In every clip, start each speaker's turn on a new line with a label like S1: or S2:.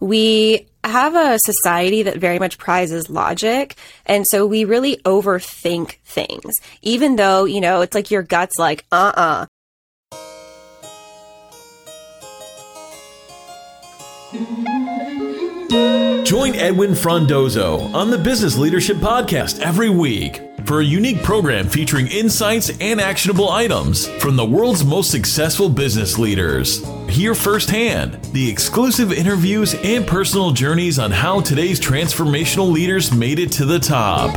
S1: we have a society that very much prizes logic. And so we really overthink things, even though, you know, it's like your gut's like, uh uh
S2: Join Edwin Frondozo on the Business Leadership Podcast every week for a unique program featuring insights and actionable items from the world's most successful business leaders. Hear firsthand the exclusive interviews and personal journeys on how today's transformational leaders made it to the top.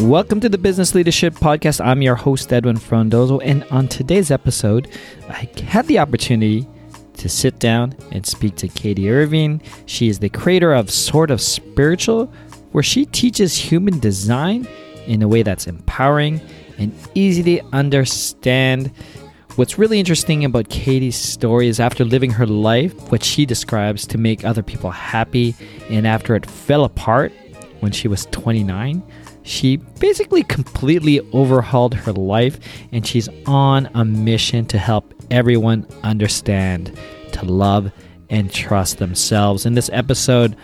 S3: Welcome to the Business Leadership Podcast. I'm your host, Edwin Frondozo, and on today's episode, I had the opportunity to sit down and speak to Katie Irvine. She is the creator of Sort of Spiritual, where she teaches human design in a way that's empowering and easy to understand. What's really interesting about Katie's story is after living her life, what she describes to make other people happy, and after it fell apart when she was 29, she basically completely overhauled her life and she's on a mission to help everyone understand, to love, and trust themselves. In this episode,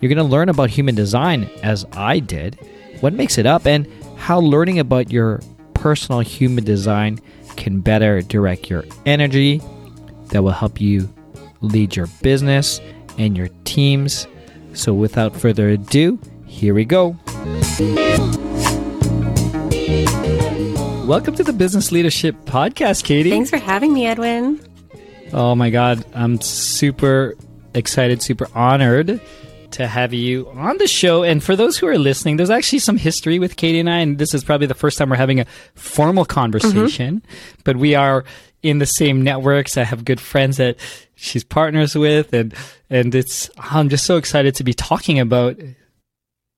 S3: you're going to learn about human design as I did, what makes it up, and how learning about your personal human design can better direct your energy that will help you lead your business and your teams. So, without further ado, here we go. Welcome to the Business Leadership Podcast, Katie.
S1: Thanks for having me, Edwin.
S3: Oh my God, I'm super excited, super honored to have you on the show. And for those who are listening, there's actually some history with Katie and I, and this is probably the first time we're having a formal conversation. Mm-hmm. But we are in the same networks. I have good friends that she's partners with, and and it's I'm just so excited to be talking about.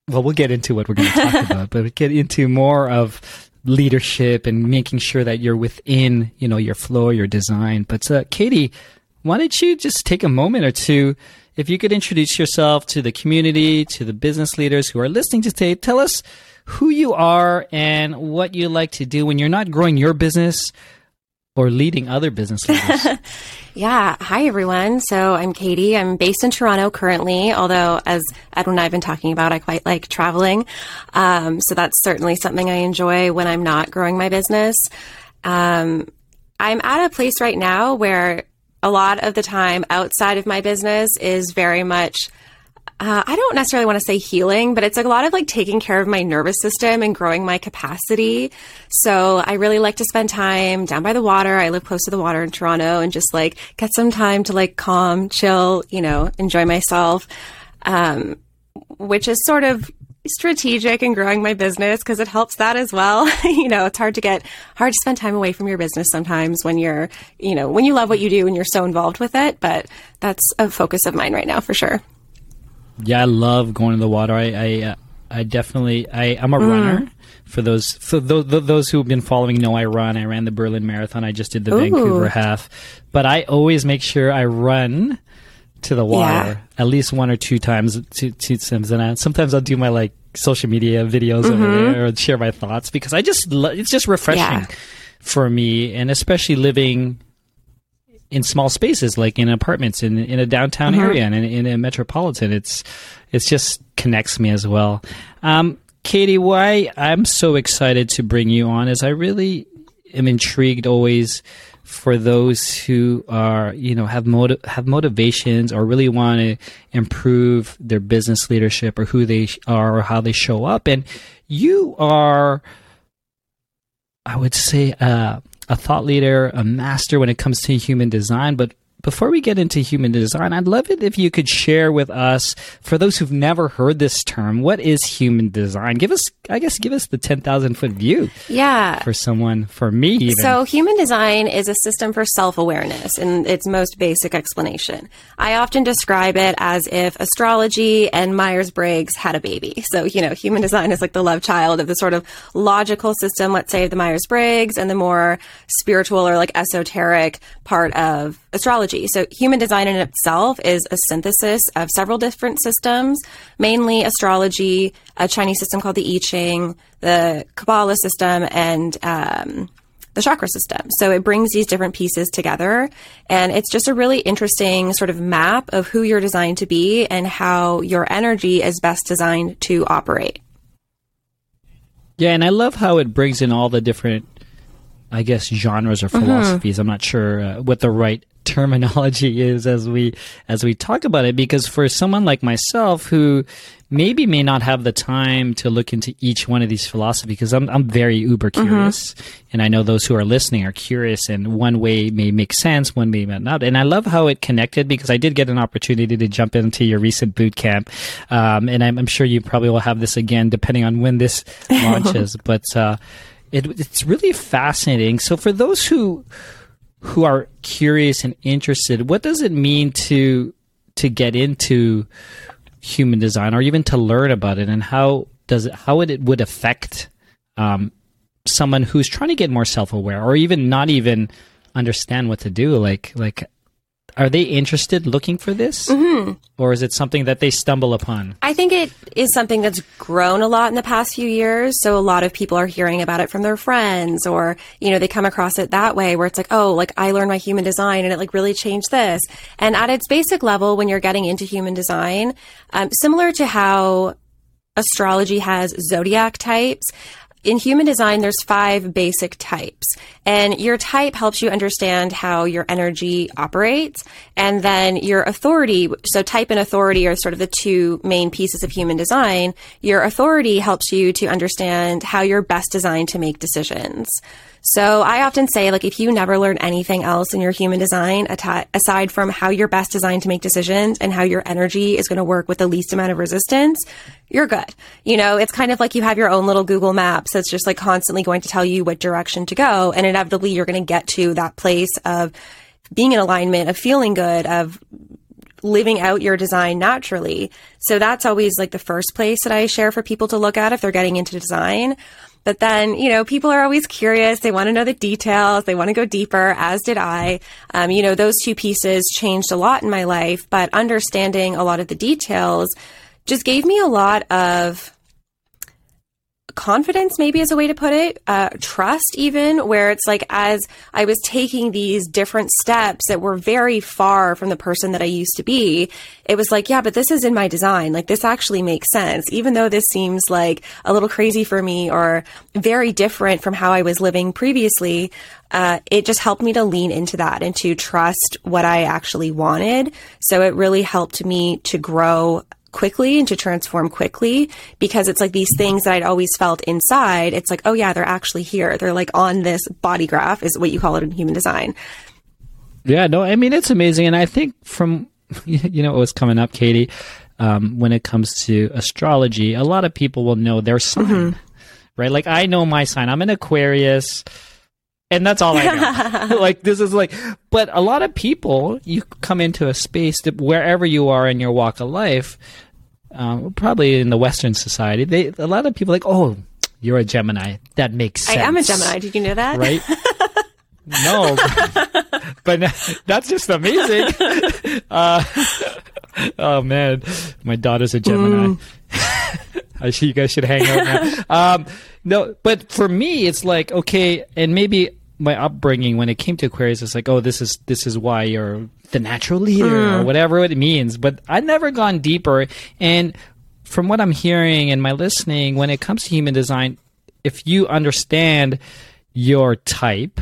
S3: Well, we'll get into what we're going to talk about, but we get into more of leadership and making sure that you're within, you know, your flow, your design. But uh, Katie, why don't you just take a moment or two? If you could introduce yourself to the community, to the business leaders who are listening today, tell us who you are and what you like to do when you're not growing your business or leading other business leaders.
S1: yeah. Hi, everyone. So I'm Katie. I'm based in Toronto currently, although as Edwin and I have been talking about, I quite like traveling. Um, so that's certainly something I enjoy when I'm not growing my business. Um, I'm at a place right now where a lot of the time outside of my business is very much uh, I don't necessarily want to say healing, but it's a lot of like taking care of my nervous system and growing my capacity. So I really like to spend time down by the water. I live close to the water in Toronto and just like get some time to like calm, chill, you know, enjoy myself. Um, which is sort of strategic in growing my business because it helps that as well. you know, it's hard to get hard to spend time away from your business sometimes when you're, you know, when you love what you do and you're so involved with it, but that's a focus of mine right now for sure.
S3: Yeah, I love going to the water. I I, uh, I definitely I I'm a mm. runner. For those for those, those who've been following know I run. I ran the Berlin Marathon. I just did the Ooh. Vancouver half. But I always make sure I run to the water yeah. at least one or two times two, two times and I, sometimes I'll do my like social media videos mm-hmm. over there or share my thoughts because I just it's just refreshing yeah. for me and especially living in small spaces like in apartments in in a downtown mm-hmm. area and in, in, a metropolitan it's it's just connects me as well um, katie why i'm so excited to bring you on is i really am intrigued always for those who are you know have have motivations or really want to improve their business leadership or who they are or how they show up. And you are i would say uh, a thought leader, a master when it comes to human design, but before we get into human design, I'd love it if you could share with us, for those who've never heard this term, what is human design? Give us, I guess, give us the 10,000 foot view.
S1: Yeah.
S3: For someone, for me, even.
S1: So, human design is a system for self awareness in its most basic explanation. I often describe it as if astrology and Myers Briggs had a baby. So, you know, human design is like the love child of the sort of logical system, let's say, of the Myers Briggs, and the more spiritual or like esoteric part of astrology. So, human design in itself is a synthesis of several different systems, mainly astrology, a Chinese system called the I Ching, the Kabbalah system, and um, the chakra system. So it brings these different pieces together. And it's just a really interesting sort of map of who you're designed to be and how your energy is best designed to operate.
S3: Yeah, and I love how it brings in all the different, I guess, genres or mm-hmm. philosophies. Mm-hmm. I'm not sure uh, what the right terminology is as we as we talk about it. Because for someone like myself who maybe may not have the time to look into each one of these philosophies because I'm I'm very uber mm-hmm. curious. Mm-hmm. and I know those who are listening are curious and one way may make sense one may not. And I love how it connected because I did get an opportunity to jump into your recent boot camp. Um, and I'm, I'm, sure you probably will have this again depending on when this launches. But uh, it, it's really fascinating. So for those who who are curious and interested, what does it mean to to get into human design or even to learn about it, and how does it how it, would affect um, someone who's trying to get more self aware or even not even understand what to do? Like like are they interested looking for this? Mm-hmm. or is it something that they stumble upon?
S1: I think it is something that's grown a lot in the past few years. So a lot of people are hearing about it from their friends or you know they come across it that way where it's like oh like i learned my human design and it like really changed this. And at its basic level when you're getting into human design um, similar to how astrology has zodiac types in human design, there's five basic types. And your type helps you understand how your energy operates. And then your authority, so type and authority are sort of the two main pieces of human design. Your authority helps you to understand how you're best designed to make decisions. So I often say, like, if you never learn anything else in your human design, aside from how you're best designed to make decisions and how your energy is going to work with the least amount of resistance, you're good. You know, it's kind of like you have your own little Google Maps that's just like constantly going to tell you what direction to go. And inevitably you're going to get to that place of being in alignment, of feeling good, of living out your design naturally. So that's always like the first place that I share for people to look at if they're getting into design. But then, you know, people are always curious. They want to know the details. They want to go deeper, as did I. Um, you know, those two pieces changed a lot in my life, but understanding a lot of the details just gave me a lot of confidence maybe is a way to put it uh, trust even where it's like as i was taking these different steps that were very far from the person that i used to be it was like yeah but this is in my design like this actually makes sense even though this seems like a little crazy for me or very different from how i was living previously uh, it just helped me to lean into that and to trust what I actually wanted. So it really helped me to grow quickly and to transform quickly because it's like these things that I'd always felt inside. It's like, oh yeah, they're actually here. They're like on this body graph is what you call it in human design.
S3: Yeah, no, I mean, it's amazing. And I think from, you know, what's coming up, Katie, um, when it comes to astrology, a lot of people will know their sign, mm-hmm. right? Like I know my sign. I'm an Aquarius and that's all I know. like this is like, but a lot of people, you come into a space that wherever you are in your walk of life, um, probably in the Western society, they a lot of people like, oh, you're a Gemini. That makes sense. I
S1: am a Gemini. Did you know that?
S3: Right. no, but that's just amazing. Uh, oh man, my daughter's a Gemini. Mm. you guys should hang out now. Um, no, but for me, it's like okay, and maybe my upbringing when it came to Aquarius, it's like, oh, this is this is why you're the natural leader mm. or whatever it means. But I've never gone deeper. And from what I'm hearing and my listening, when it comes to human design, if you understand your type,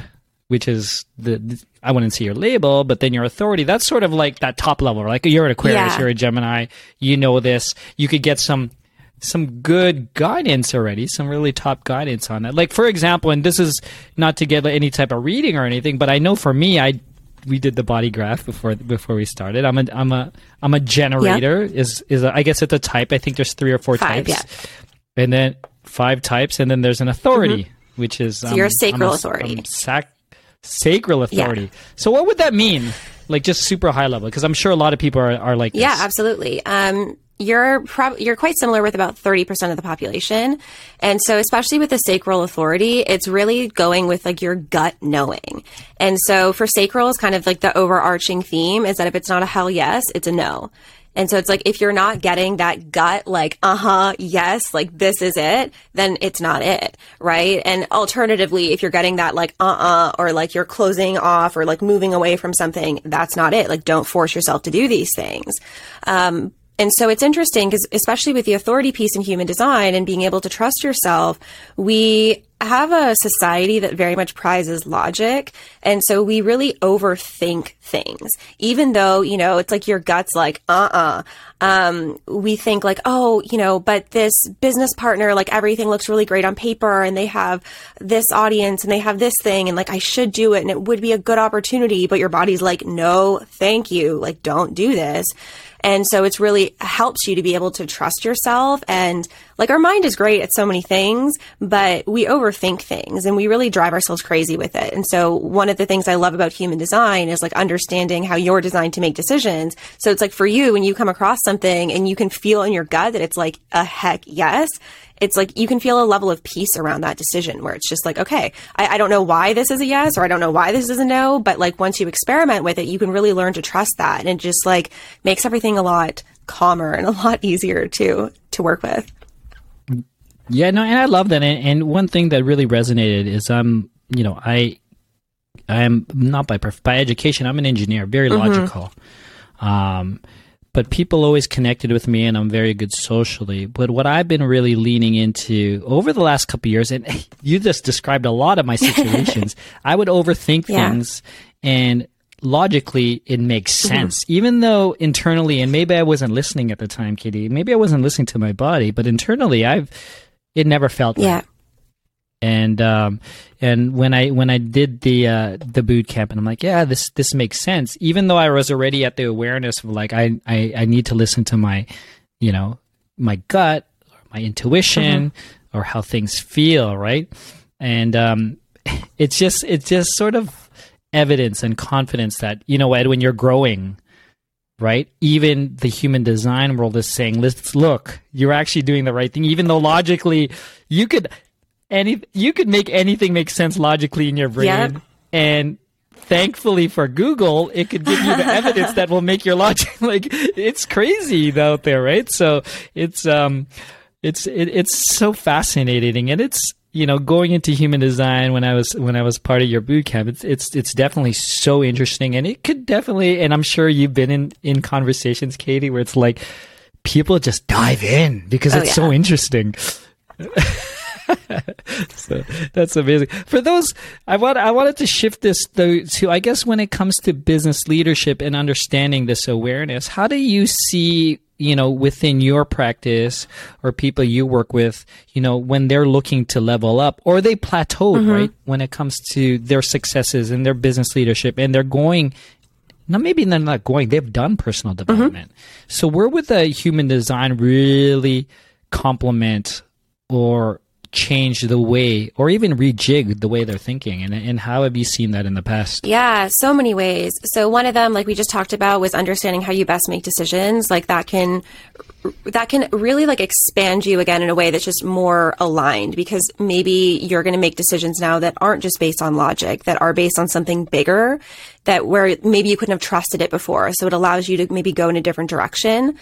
S3: which is the, the I wouldn't say your label, but then your authority, that's sort of like that top level. Like you're an Aquarius, yeah. you're a Gemini, you know this. You could get some some good guidance already, some really top guidance on that. Like for example, and this is not to get any type of reading or anything, but I know for me, I we did the body graph before before we started. I'm a I'm a I'm a generator. Yep. Is is a, I guess it's a type. I think there's three or four
S1: five,
S3: types,
S1: yeah.
S3: and then five types, and then there's an authority, mm-hmm. which is
S1: so um, you're a sacral authority.
S3: Sac- sacral authority. Yeah. So what would that mean? Like just super high level, because I'm sure a lot of people are, are like.
S1: Yeah, absolutely. Um, you're prob- you're quite similar with about 30% of the population. And so especially with the sacral authority, it's really going with like your gut knowing. And so for sacral is kind of like the overarching theme is that if it's not a hell yes, it's a no. And so it's like, if you're not getting that gut, like, uh huh, yes, like this is it, then it's not it. Right. And alternatively, if you're getting that, like, uh uh, or like you're closing off or like moving away from something, that's not it. Like, don't force yourself to do these things. Um, and so it's interesting because especially with the authority piece in human design and being able to trust yourself, we have a society that very much prizes logic. And so we really overthink things, even though, you know, it's like your gut's like, uh uh-uh. uh um, we think like, oh, you know, but this business partner, like everything looks really great on paper and they have this audience and they have this thing and like I should do it and it would be a good opportunity. But your body's like, no, thank you. Like, don't do this. And so it's really helps you to be able to trust yourself. And like our mind is great at so many things, but we overthink things and we really drive ourselves crazy with it. And so one of the things I love about human design is like understanding how you're designed to make decisions. So it's like for you, when you come across something and you can feel in your gut that it's like a heck yes, it's like you can feel a level of peace around that decision where it's just like, okay, I, I, don't know why this is a yes or I don't know why this is a no, but like once you experiment with it, you can really learn to trust that and it just like makes everything a lot calmer and a lot easier to to work with.
S3: Yeah, no, and I love that. And, and one thing that really resonated is I'm, um, you know, I I'm not by by education, I'm an engineer, very mm-hmm. logical. Um, but people always connected with me and I'm very good socially. But what I've been really leaning into over the last couple years, and you just described a lot of my situations, I would overthink yeah. things and logically it makes mm-hmm. sense mm-hmm. even though internally and maybe i wasn't listening at the time katie maybe i wasn't listening to my body but internally i've it never felt
S1: yeah right
S3: and um, and when I when I did the uh, the boot camp, and I'm like, yeah, this this makes sense. Even though I was already at the awareness of like, I I, I need to listen to my, you know, my gut, or my intuition, mm-hmm. or how things feel, right? And um, it's just it's just sort of evidence and confidence that you know, Ed, when you're growing, right? Even the human design world is saying, let's look, you're actually doing the right thing, even though logically you could any you could make anything make sense logically in your brain yep. and thankfully for google it could give you the evidence that will make your logic like it's crazy out there right so it's um it's it, it's so fascinating and it's you know going into human design when i was when i was part of your boot camp it's it's it's definitely so interesting and it could definitely and i'm sure you've been in in conversations katie where it's like people just dive in because oh, it's yeah. so interesting so that's amazing. For those, I want I wanted to shift this though to I guess when it comes to business leadership and understanding this awareness, how do you see you know within your practice or people you work with you know when they're looking to level up or they plateaued mm-hmm. right when it comes to their successes and their business leadership and they're going now maybe they're not going they've done personal mm-hmm. development mm-hmm. so where would the human design really complement or change the way or even rejig the way they're thinking and, and how have you seen that in the past?
S1: Yeah so many ways. So one of them like we just talked about was understanding how you best make decisions. Like that can that can really like expand you again in a way that's just more aligned because maybe you're going to make decisions now that aren't just based on logic that are based on something bigger that where maybe you couldn't have trusted it before. So it allows you to maybe go in a different direction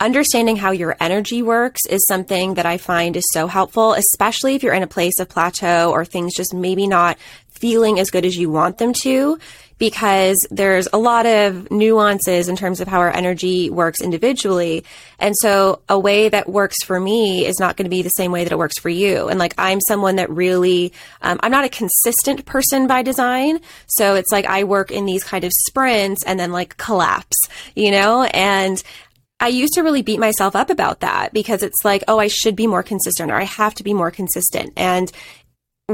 S1: understanding how your energy works is something that I find is so helpful, especially if you're in a place of plateau or things just maybe not feeling as good as you want them to because there's a lot of nuances in terms of how our energy works individually. And so a way that works for me is not going to be the same way that it works for you. And like, I'm someone that really, um, I'm not a consistent person by design. So it's like I work in these kind of sprints and then like collapse, you know, and I used to really beat myself up about that because it's like, oh, I should be more consistent or I have to be more consistent. And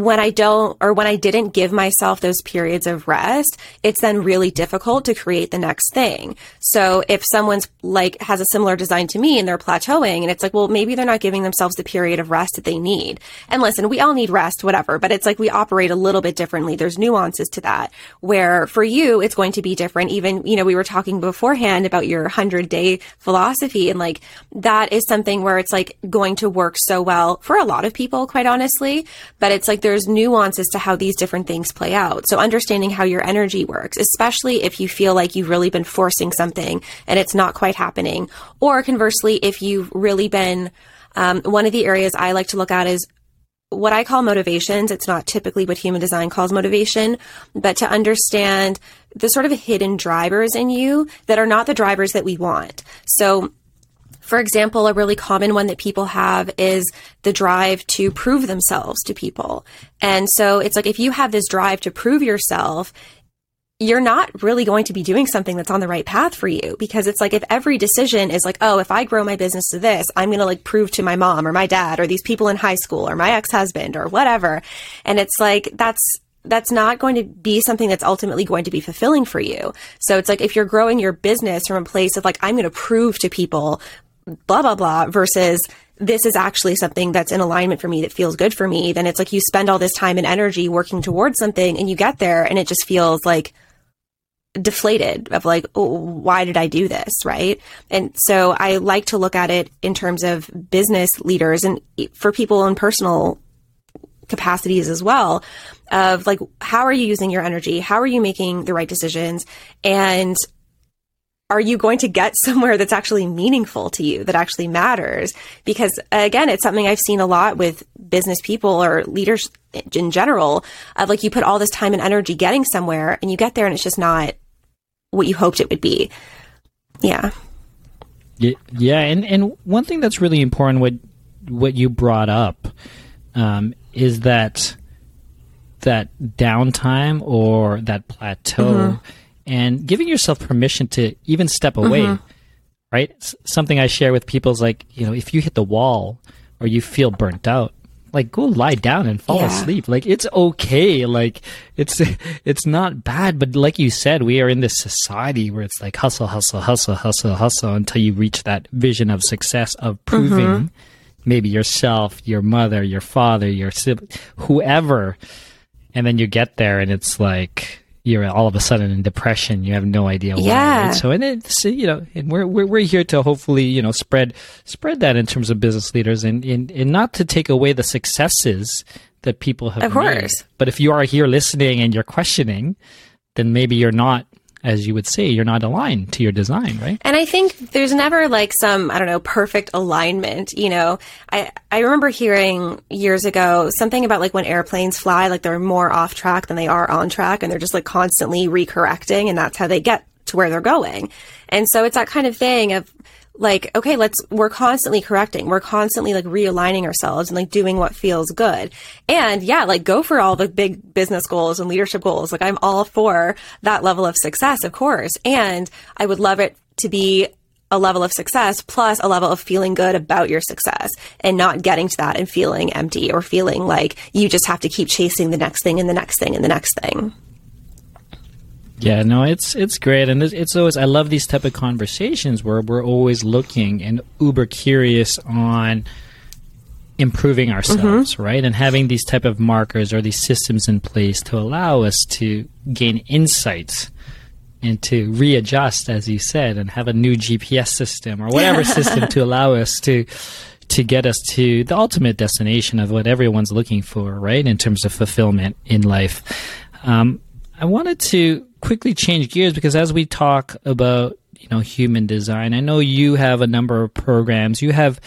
S1: when I don't, or when I didn't give myself those periods of rest, it's then really difficult to create the next thing. So if someone's like has a similar design to me and they're plateauing and it's like, well, maybe they're not giving themselves the period of rest that they need. And listen, we all need rest, whatever, but it's like we operate a little bit differently. There's nuances to that where for you, it's going to be different. Even, you know, we were talking beforehand about your hundred day philosophy and like that is something where it's like going to work so well for a lot of people, quite honestly, but it's like there's nuances to how these different things play out. So understanding how your energy works, especially if you feel like you've really been forcing something and it's not quite happening. Or conversely, if you've really been, um, one of the areas I like to look at is what I call motivations. It's not typically what human design calls motivation, but to understand the sort of hidden drivers in you that are not the drivers that we want. So for example, a really common one that people have is the drive to prove themselves to people. And so it's like if you have this drive to prove yourself, you're not really going to be doing something that's on the right path for you because it's like if every decision is like, oh, if I grow my business to this, I'm going to like prove to my mom or my dad or these people in high school or my ex-husband or whatever. And it's like that's that's not going to be something that's ultimately going to be fulfilling for you. So it's like if you're growing your business from a place of like I'm going to prove to people blah, blah, blah, versus this is actually something that's in alignment for me that feels good for me, then it's like you spend all this time and energy working towards something and you get there and it just feels like deflated of like, oh, why did I do this? Right. And so I like to look at it in terms of business leaders and for people in personal capacities as well of like, how are you using your energy? How are you making the right decisions? And are you going to get somewhere that's actually meaningful to you, that actually matters? Because again, it's something I've seen a lot with business people or leaders in general of like you put all this time and energy getting somewhere and you get there and it's just not what you hoped it would be. Yeah.
S3: Yeah, and and one thing that's really important what what you brought up um, is that that downtime or that plateau mm-hmm and giving yourself permission to even step away, mm-hmm. right? S- something I share with people is like, you know, if you hit the wall or you feel burnt out, like go lie down and fall yeah. asleep. Like it's okay. Like it's it's not bad, but like you said, we are in this society where it's like hustle, hustle, hustle, hustle, hustle until you reach that vision of success of proving mm-hmm. maybe yourself, your mother, your father, your sibling, whoever, and then you get there and it's like you're all of a sudden in depression. You have no idea why. Yeah. Right? So, and it's, you know, and we're, we're, we're here to hopefully, you know, spread, spread that in terms of business leaders and, and, and not to take away the successes that people have
S1: of made. course.
S3: But if you are here listening and you're questioning, then maybe you're not as you would say, you're not aligned to your design, right?
S1: And I think there's never like some, I don't know, perfect alignment. You know, I, I remember hearing years ago something about like when airplanes fly, like they're more off track than they are on track and they're just like constantly recorrecting and that's how they get to where they're going. And so it's that kind of thing of, like, okay, let's, we're constantly correcting. We're constantly like realigning ourselves and like doing what feels good. And yeah, like go for all the big business goals and leadership goals. Like I'm all for that level of success, of course. And I would love it to be a level of success plus a level of feeling good about your success and not getting to that and feeling empty or feeling like you just have to keep chasing the next thing and the next thing and the next thing.
S3: Yeah, no, it's it's great, and it's always I love these type of conversations where we're always looking and uber curious on improving ourselves, mm-hmm. right, and having these type of markers or these systems in place to allow us to gain insights and to readjust, as you said, and have a new GPS system or whatever system to allow us to to get us to the ultimate destination of what everyone's looking for, right, in terms of fulfillment in life. Um, I wanted to quickly change gears because as we talk about you know human design, I know you have a number of programs. You have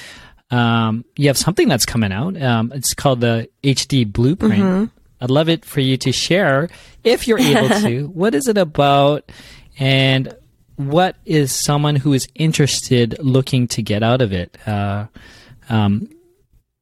S3: um, you have something that's coming out. Um, it's called the HD Blueprint. Mm-hmm. I'd love it for you to share if you're able to. what is it about, and what is someone who is interested looking to get out of it uh, um,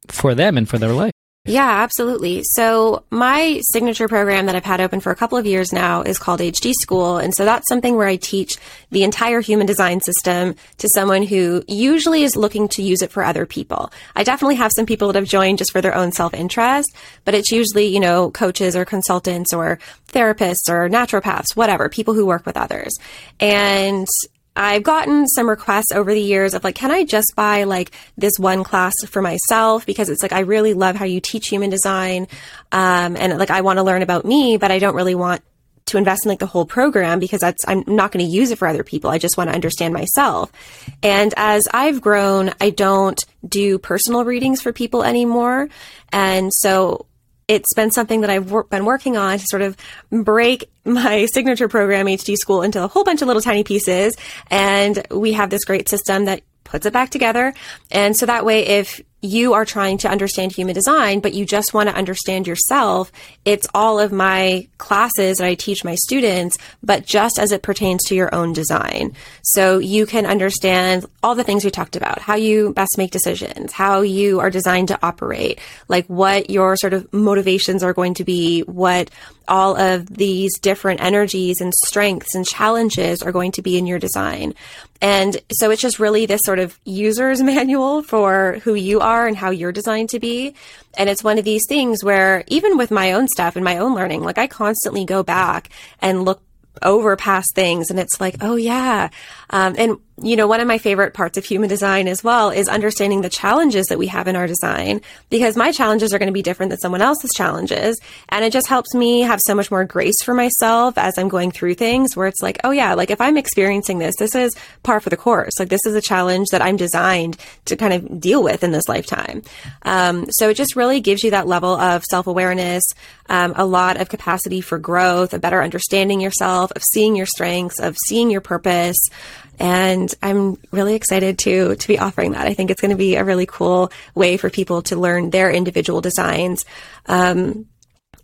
S3: for them and for their life?
S1: Yeah, absolutely. So my signature program that I've had open for a couple of years now is called HD School. And so that's something where I teach the entire human design system to someone who usually is looking to use it for other people. I definitely have some people that have joined just for their own self-interest, but it's usually, you know, coaches or consultants or therapists or naturopaths, whatever, people who work with others. And I've gotten some requests over the years of like, can I just buy like this one class for myself? Because it's like, I really love how you teach human design. Um, and like, I want to learn about me, but I don't really want to invest in like the whole program because that's, I'm not going to use it for other people. I just want to understand myself. And as I've grown, I don't do personal readings for people anymore. And so it's been something that I've wor- been working on to sort of break my signature program HD school into a whole bunch of little tiny pieces. And we have this great system that puts it back together. And so that way, if you are trying to understand human design, but you just want to understand yourself, it's all of my classes that I teach my students, but just as it pertains to your own design. So you can understand all the things we talked about, how you best make decisions, how you are designed to operate, like what your sort of motivations are going to be, what all of these different energies and strengths and challenges are going to be in your design. And so it's just really this sort of user's manual for who you are and how you're designed to be. And it's one of these things where even with my own stuff and my own learning, like I constantly go back and look over past things and it's like, oh yeah. Um, and you know, one of my favorite parts of human design as well is understanding the challenges that we have in our design because my challenges are going to be different than someone else's challenges. And it just helps me have so much more grace for myself as I'm going through things where it's like, oh yeah, like if I'm experiencing this, this is par for the course. Like this is a challenge that I'm designed to kind of deal with in this lifetime. Um, so it just really gives you that level of self awareness, um, a lot of capacity for growth, a better understanding yourself, of seeing your strengths, of seeing your purpose. And I'm really excited to, to be offering that. I think it's going to be a really cool way for people to learn their individual designs. Um,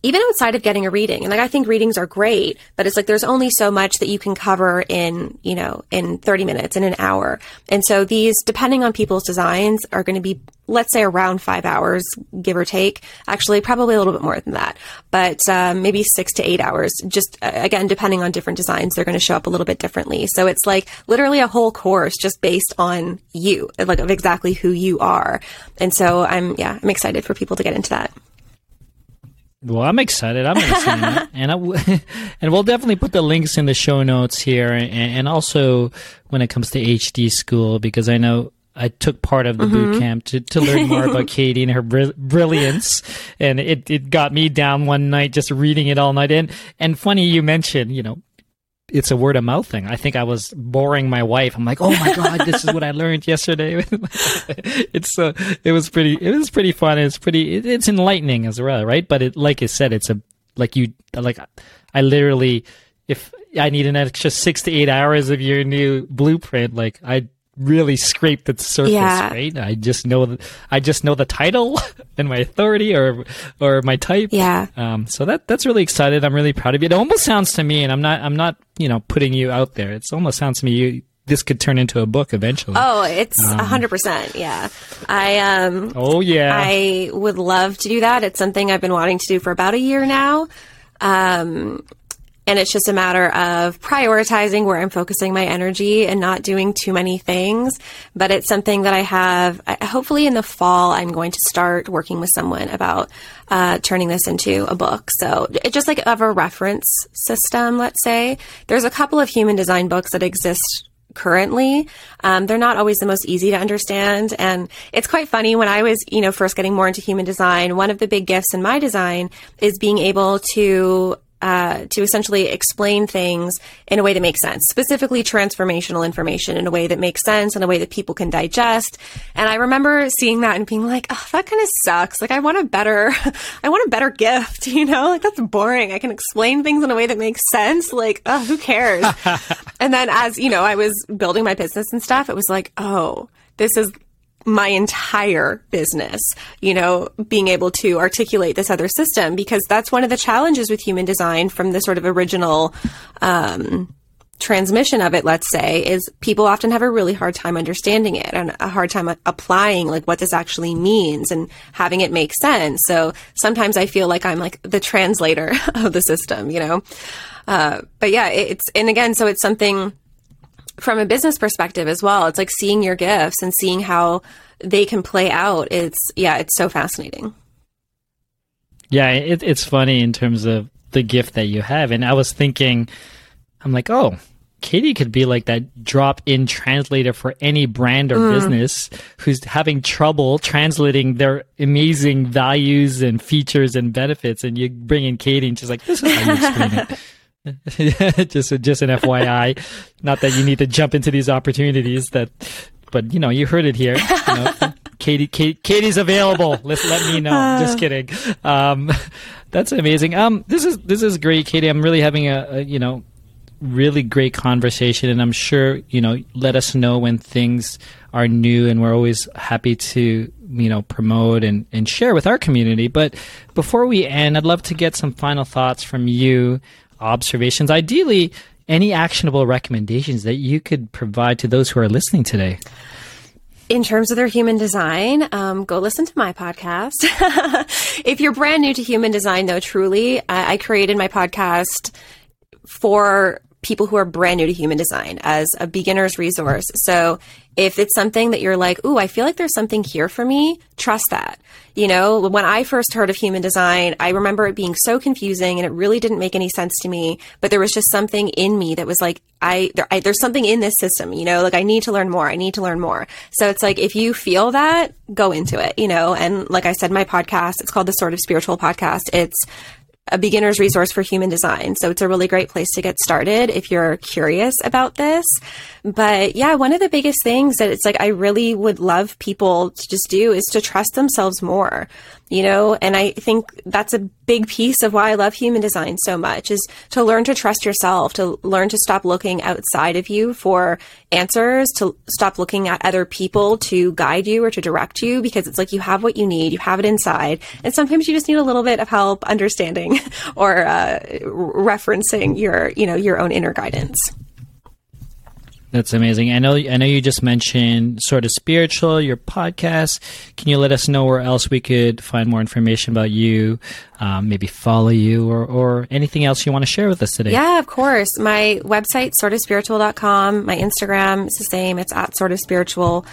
S1: even outside of getting a reading. And like, I think readings are great, but it's like there's only so much that you can cover in, you know, in 30 minutes, in an hour. And so these, depending on people's designs, are going to be, let's say around five hours, give or take. Actually, probably a little bit more than that, but um, maybe six to eight hours. Just uh, again, depending on different designs, they're going to show up a little bit differently. So it's like literally a whole course just based on you, like of exactly who you are. And so I'm, yeah, I'm excited for people to get into that.
S3: Well, I'm excited. I'm excited, and I w- and we'll definitely put the links in the show notes here, and, and, also when it comes to HD school, because I know I took part of the mm-hmm. boot camp to, to learn more about Katie and her br- brilliance, and it, it got me down one night just reading it all night. And and funny you mentioned, you know, it's a word of mouth thing. I think I was boring my wife. I'm like, oh my god, this is what I learned yesterday. it's uh, it was pretty it was pretty fun. It's pretty it, it's enlightening as well, right? But it like I said, it's a like you like I literally if I need an extra six to eight hours of your new blueprint, like I really scrape the surface, yeah. right? I just know I just know the title and my authority or or my type.
S1: Yeah.
S3: Um, so that that's really excited. I'm really proud of you. It almost sounds to me, and I'm not I'm not you know putting you out there. It almost sounds to me you this could turn into a book eventually.
S1: Oh, it's a hundred percent. Yeah. I, um,
S3: oh yeah,
S1: I would love to do that. It's something I've been wanting to do for about a year now. Um, and it's just a matter of prioritizing where I'm focusing my energy and not doing too many things. But it's something that I have, hopefully in the fall, I'm going to start working with someone about uh, turning this into a book. So it just like of a reference system, let's say. There's a couple of human design books that exist currently. Um, they're not always the most easy to understand. And it's quite funny when I was, you know, first getting more into human design, one of the big gifts in my design is being able to uh, to essentially explain things in a way that makes sense, specifically transformational information in a way that makes sense, in a way that people can digest. And I remember seeing that and being like, oh, that kind of sucks. Like, I want a better, I want a better gift, you know? Like, that's boring. I can explain things in a way that makes sense. Like, oh, who cares? and then as, you know, I was building my business and stuff, it was like, oh, this is my entire business, you know, being able to articulate this other system because that's one of the challenges with human design from the sort of original um, transmission of it, let's say, is people often have a really hard time understanding it and a hard time applying like what this actually means and having it make sense. So sometimes I feel like I'm like the translator of the system, you know? Uh, but yeah, it's, and again, so it's something from a business perspective as well. It's like seeing your gifts and seeing how they can play out. It's yeah, it's so fascinating.
S3: Yeah, it, it's funny in terms of the gift that you have, and I was thinking, I'm like, oh, Katie could be like that drop in translator for any brand or mm. business who's having trouble translating their amazing values and features and benefits. And you bring in Katie and she's like, this is how you explain it. just just an FYI, not that you need to jump into these opportunities that, but you know you heard it here. You know, Katie, Katie Katie's available. let let me know. Just kidding. Um, that's amazing. Um, this is this is great, Katie. I'm really having a, a you know really great conversation and i'm sure you know let us know when things are new and we're always happy to you know promote and, and share with our community but before we end i'd love to get some final thoughts from you observations ideally any actionable recommendations that you could provide to those who are listening today
S1: in terms of their human design, um, go listen to my podcast. if you're brand new to human design, though, truly, I, I created my podcast for people who are brand new to human design as a beginner's resource. So if it's something that you're like, ooh, I feel like there's something here for me, trust that. You know, when I first heard of human design, I remember it being so confusing and it really didn't make any sense to me. But there was just something in me that was like, I, there, I there's something in this system, you know, like I need to learn more. I need to learn more. So it's like, if you feel that, go into it, you know, and like I said, my podcast, it's called the Sort of Spiritual Podcast. It's a beginner's resource for human design. So it's a really great place to get started if you're curious about this. But yeah, one of the biggest things that it's like I really would love people to just do is to trust themselves more you know? And i think that's a big piece of why i love human design so much is to learn to trust yourself to learn to stop looking outside of you for answers to stop looking at other people to guide you or to direct you because it's like you have what you need you have it inside. And sometimes you just need a little bit of help understanding or uh, referencing your you know your own inner guidance
S3: that's amazing. I know. I know you just mentioned sort of spiritual. Your podcast. Can you let us know where else we could find more information about you? Um, maybe follow you or, or anything else you want to share with us today.
S1: Yeah, of course. My website, sort of sortofspiritual.com. My Instagram is the same. It's at sort of spiritual.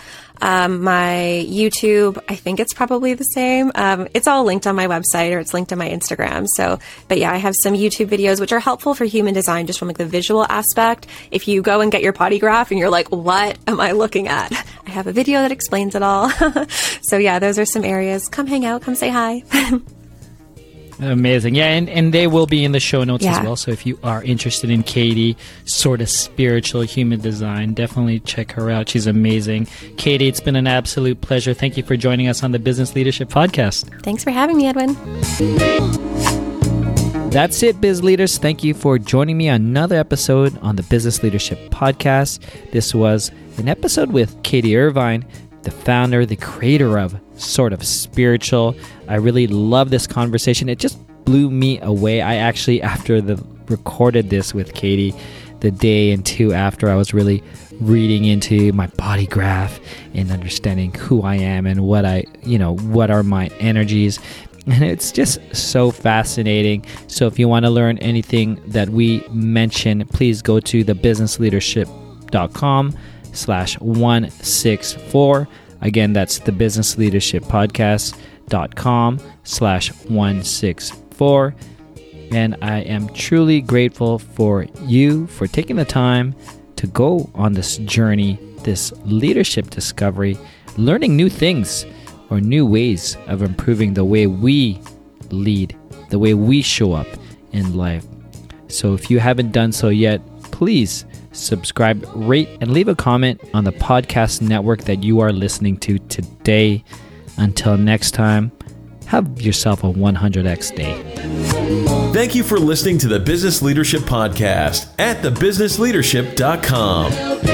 S1: Um, my YouTube, I think it's probably the same. Um, it's all linked on my website or it's linked on my Instagram. So, but yeah, I have some YouTube videos which are helpful for human design just from like the visual aspect. If you go and get your body graph and you're like, what am I looking at? I have a video that explains it all. so yeah, those are some areas. Come hang out, come say hi.
S3: Amazing. Yeah, and, and they will be in the show notes yeah. as well. So if you are interested in Katie, sort of spiritual human design, definitely check her out. She's amazing. Katie, it's been an absolute pleasure. Thank you for joining us on the Business Leadership Podcast.
S1: Thanks for having me, Edwin.
S3: That's it, biz leaders. Thank you for joining me on another episode on the Business Leadership Podcast. This was an episode with Katie Irvine, the founder, the creator of Sort of Spiritual. I really love this conversation. It just blew me away. I actually, after the recorded this with Katie, the day and two after, I was really reading into my body graph and understanding who I am and what I, you know, what are my energies. And it's just so fascinating. So, if you want to learn anything that we mention, please go to thebusinessleadership.com slash 164. Again, that's the business leadership podcast.com slash 164. And I am truly grateful for you for taking the time to go on this journey, this leadership discovery, learning new things or new ways of improving the way we lead, the way we show up in life. So if you haven't done so yet, please subscribe, rate, and leave a comment on the podcast network that you are listening to today. Until next time, have yourself a 100x day.
S2: Thank you for listening to the Business Leadership Podcast at thebusinessleadership.com.